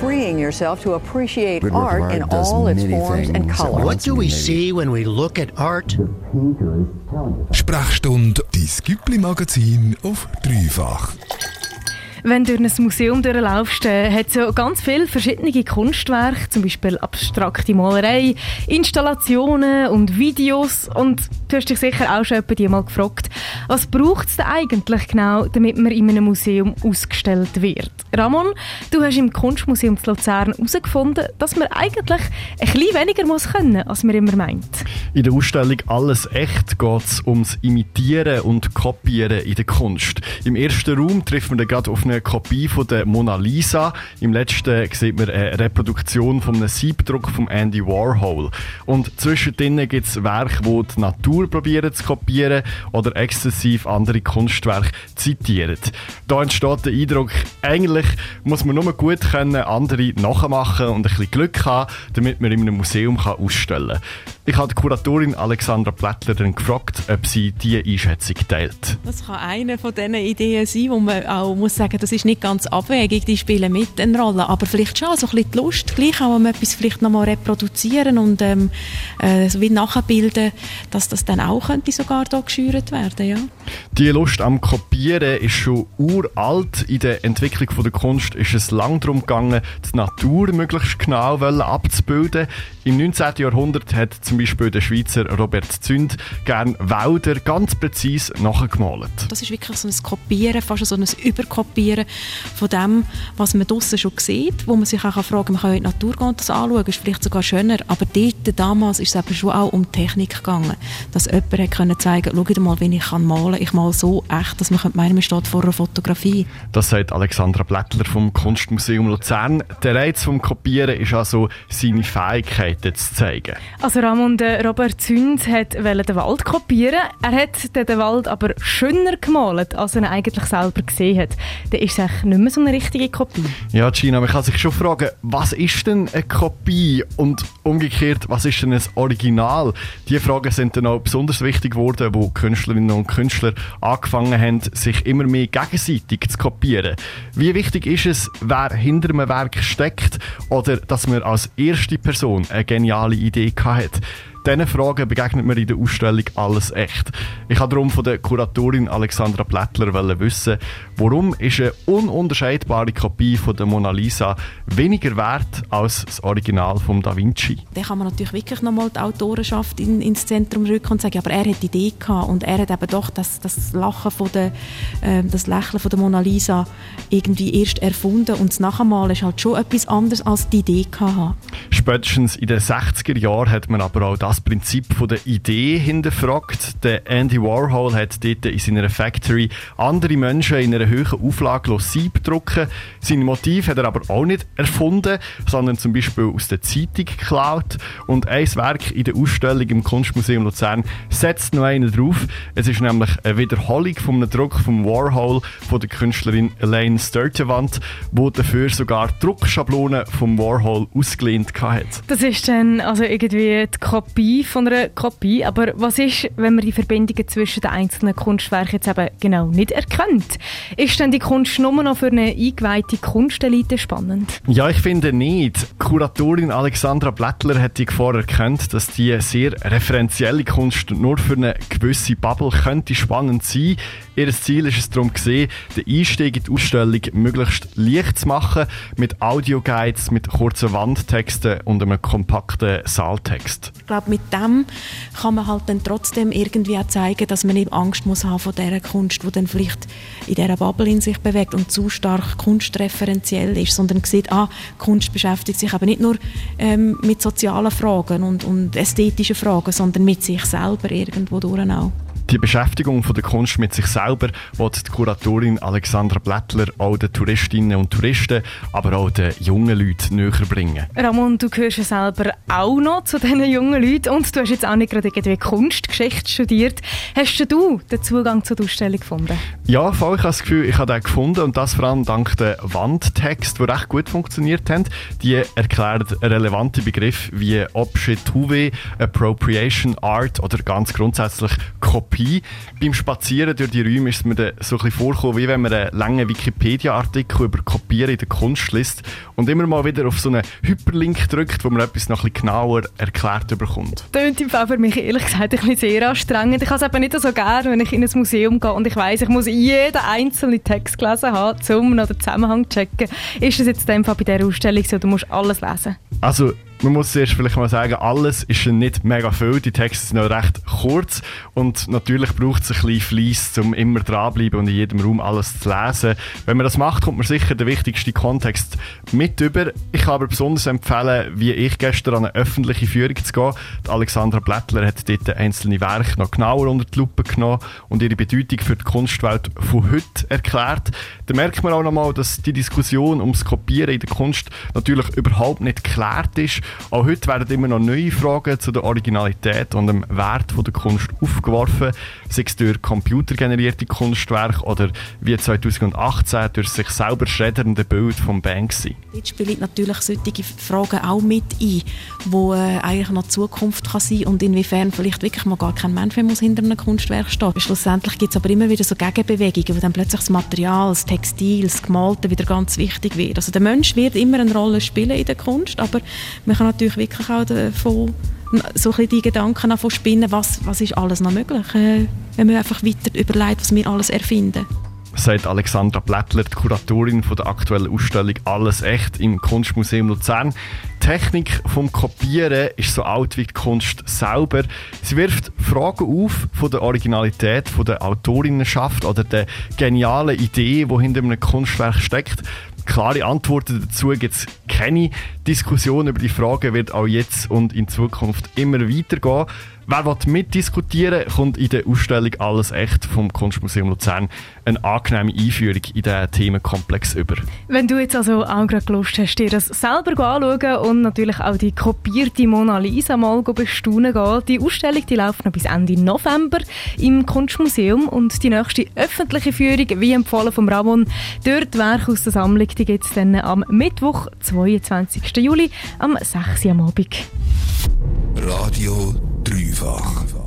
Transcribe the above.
freeing yourself to appreciate art in all its forms and colors. What do we see when we look at art? Sprechstunde, dein Güppli-Magazin auf dreifach. Wenn du durch ein Museum durchlaufst, äh, hat es ja ganz viele verschiedene Kunstwerke, zum Beispiel abstrakte Malerei, Installationen und Videos. Und du hast dich sicher auch schon jemand mal gefragt, was braucht es denn eigentlich genau, damit man in einem Museum ausgestellt wird? Ramon, du hast im Kunstmuseum zu Luzern herausgefunden, dass man eigentlich ein bisschen weniger muss können, als man immer meint. In der Ausstellung «Alles echt» geht es ums Imitieren und Kopieren in der Kunst. Im ersten Raum trifft man dann gerade auf eine Kopie von der Mona Lisa. Im letzten sieht man eine Reproduktion von einem Siebdruck von Andy Warhol. Und zwischendrin gibt es Werke, die die Natur probieren zu kopieren oder exzessiv andere Kunstwerke zitieren. Da entsteht der Eindruck, eigentlich muss man nur gut können, andere nachmachen und ein bisschen Glück haben, damit man in einem Museum kann ausstellen kann. Ich habe die Kuratorin Alexandra Plättler dann gefragt, ob sie diese Einschätzung teilt. Das kann eine von diesen Ideen sein, wo man auch muss sagen, das ist nicht ganz abwegig, die spielen mit eine Rolle, aber vielleicht schon so ein bisschen die Lust, gleich auch etwas vielleicht nochmal reproduzieren und ähm, äh, so wie nachbilden, dass das dann auch könnte sogar da geschürt werden, ja. Die Lust am Kopieren ist schon uralt. In der Entwicklung von der Kunst ist es lang darum gegangen, die Natur möglichst genau abzubilden. Im 19. Jahrhundert hat zum Beispiel der Schweizer Robert Zünd gern Wälder ganz präzise nachgemalt. Das ist wirklich so ein Kopieren, fast so ein Überkopieren von dem, was man draussen schon sieht, wo man sich auch fragen kann, man kann in die Natur gehen und das anschauen, ist vielleicht sogar schöner, aber dort, damals ist es eben schon auch um Technik gegangen, dass jemand hat können zeigen konnte, schau mal, wie ich kann malen kann, ich male so echt, dass man meinen, man steht vor einer Fotografie. Das sagt Alexandra Blättler vom Kunstmuseum Luzern. Der Reiz vom Kopieren ist also seine Fähigkeiten zu zeigen. Also Ramon, Robert Zünd hat den Wald kopieren. Er hat den Wald aber schöner gemalt, als er ihn eigentlich selber gesehen hat. Dann ist es eigentlich nicht mehr so eine richtige Kopie. Ja, Gina, man kann sich schon fragen, was ist denn eine Kopie und umgekehrt, was ist denn ein Original? Diese Fragen sind dann auch besonders wichtig geworden, wo Künstlerinnen und Künstler angefangen haben, sich immer mehr gegenseitig zu kopieren. Wie wichtig ist es, wer hinter einem Werk steckt oder dass man als erste Person eine geniale Idee hat? Diesen Fragen begegnet mir in der Ausstellung «Alles echt». Ich habe darum von der Kuratorin Alexandra Plättler wissen, warum ist eine ununterscheidbare Kopie von der Mona Lisa weniger wert als das Original von Da Vinci. Dann kann man natürlich wirklich nochmal die Autorenschaft in, ins Zentrum rücken und sagen, aber er hat die Idee gehabt und er hat eben doch das, das Lachen von der, äh, das Lächeln von der Mona Lisa irgendwie erst erfunden und das Nachmalen ist halt schon etwas anderes als die Idee gehabt. Spätestens in den 60er Jahren hat man aber auch das das Prinzip von der Idee hinterfragt. Der Andy Warhol hat dort in seiner Factory andere Menschen in einer hohen Auflage Sieb drucken. Sein Motiv hat er aber auch nicht erfunden, sondern zum Beispiel aus der Zeitung geklaut. Und ein Werk in der Ausstellung im Kunstmuseum Luzern setzt noch einen drauf. Es ist nämlich eine Wiederholung von einem Druck von Warhol von der Künstlerin Elaine Sturtevant, wo dafür sogar Druckschablonen von Warhol ausgelehnt hat. Das ist dann also irgendwie die Kopie Kopie von einer Kopie. Aber was ist, wenn man die Verbindungen zwischen den einzelnen Kunstwerken jetzt eben genau nicht erkennt? Ist denn die Kunst nur noch für eine eingeweihte Kunstelite spannend? Ja, ich finde nicht. Kuratorin Alexandra Blättler hat die Gefahr erkannt, dass die sehr referenzielle Kunst nur für eine gewisse Bubble könnte spannend sein. Ihr Ziel ist es darum gesehen, den Einstieg in die Ausstellung möglichst leicht zu machen, mit Audioguides, mit kurzen Wandtexten und einem kompakten Saaltext. Ich glaube, mit dem kann man halt dann trotzdem irgendwie auch zeigen, dass man nicht Angst muss haben vor dieser Kunst, die dann vielleicht in dieser Bubble in sich bewegt und zu stark kunstreferenziell ist, sondern sieht, ah, Kunst beschäftigt sich aber nicht nur ähm, mit sozialen Fragen und, und ästhetischen Fragen, sondern mit sich selber irgendwo durch auch. Die Beschäftigung von der Kunst mit sich selber wird die Kuratorin Alexandra Blättler auch den Touristinnen und Touristen, aber auch den jungen Leuten näher bringen. Ramon, du gehörst ja selber auch noch zu diesen jungen Leuten und du hast jetzt auch nicht gerade irgendwie Kunstgeschichte studiert. Hast du den Zugang zur Ausstellung gefunden? Ja, voll, ich habe das Gefühl, ich habe den gefunden und das vor allem dank der Wandtext, die recht gut funktioniert haben. Die erklären relevante Begriffe wie Objet trouvé, Appropriation Art oder ganz grundsätzlich Kopie Kopie. Beim Spazieren durch die Räume ist es mir dann so ein bisschen vorgekommen, wie wenn man einen langen Wikipedia-Artikel über Kopieren in der Kunst liest und immer mal wieder auf so einen Hyperlink drückt, wo man etwas noch ein bisschen genauer erklärt bekommt. Das klingt im Fall für mich ehrlich gesagt ein bisschen sehr anstrengend. Ich habe es eben nicht so gerne, wenn ich in ein Museum gehe und ich weiß, ich muss jeden einzelnen Text gelesen haben, um noch den Zusammenhang zu checken. Ist das jetzt in dem Fall bei dieser Ausstellung so, du musst alles lesen? Also man muss zuerst vielleicht mal sagen, alles ist nicht mega viel. Die Texte sind noch recht kurz und natürlich braucht es ein bisschen Fleiss, um immer dranbleiben und in jedem Raum alles zu lesen. Wenn man das macht, kommt man sicher den wichtigsten Kontext mit über. Ich kann aber besonders empfehlen, wie ich gestern an eine öffentliche Führung zu gehen. Die Alexandra Blättler hat dort einzelne Werke noch genauer unter die Lupe genommen und ihre Bedeutung für die Kunstwelt von heute erklärt. Da merkt man auch nochmal, dass die Diskussion ums Kopieren in der Kunst natürlich überhaupt nicht geklärt ist auch heute werden immer noch neue Fragen zu der Originalität und dem Wert von der Kunst aufgeworfen, sei es durch computergenerierte Kunstwerke oder wie 2018 durch sich selber schreddernde Bild von Banksy. Jetzt spielen natürlich solche Fragen auch mit ein, wo äh, eigentlich noch Zukunft kann sein und inwiefern vielleicht wirklich mal gar kein Mensch mehr muss hinter einem Kunstwerk stehen. Schlussendlich gibt es aber immer wieder so Gegenbewegungen, wo dann plötzlich das Material, das Textil, das Gemalte wieder ganz wichtig wird. Also der Mensch wird immer eine Rolle spielen in der Kunst, aber man kann natürlich wirklich auch davon so die Gedanken davon spinnen, was, was ist alles noch möglich, äh, wenn man einfach weiter überlegt, was wir alles erfinden sagt Alexandra Blättler, die Kuratorin von der aktuellen Ausstellung Alles echt im Kunstmuseum Luzern. Die Technik vom Kopieren ist so alt wie die Kunst selber. Sie wirft Fragen auf von der Originalität von der Autorinnenschaft oder der genialen Idee, die hinter einem Kunstwerk steckt. Klare Antworten dazu gibt es keine. Diskussion über die Frage wird auch jetzt und in Zukunft immer weitergehen. Wer will mitdiskutieren, kommt in der Ausstellung «Alles echt» vom Kunstmuseum Luzern eine angenehme Einführung in diesen Themenkomplex über. Wenn du jetzt also auch gerade Lust hast, dir das selber anschauen und natürlich auch die kopierte Mona Lisa mal bestaunen gehen, die Ausstellung die läuft noch bis Ende November im Kunstmuseum und die nächste öffentliche Führung, wie empfohlen vom Ramon, dort Werk aus der Sammlung, die gibt es dann am Mittwoch, 22. Juli, am 6. Uhr am Abend. Radio Lüwach.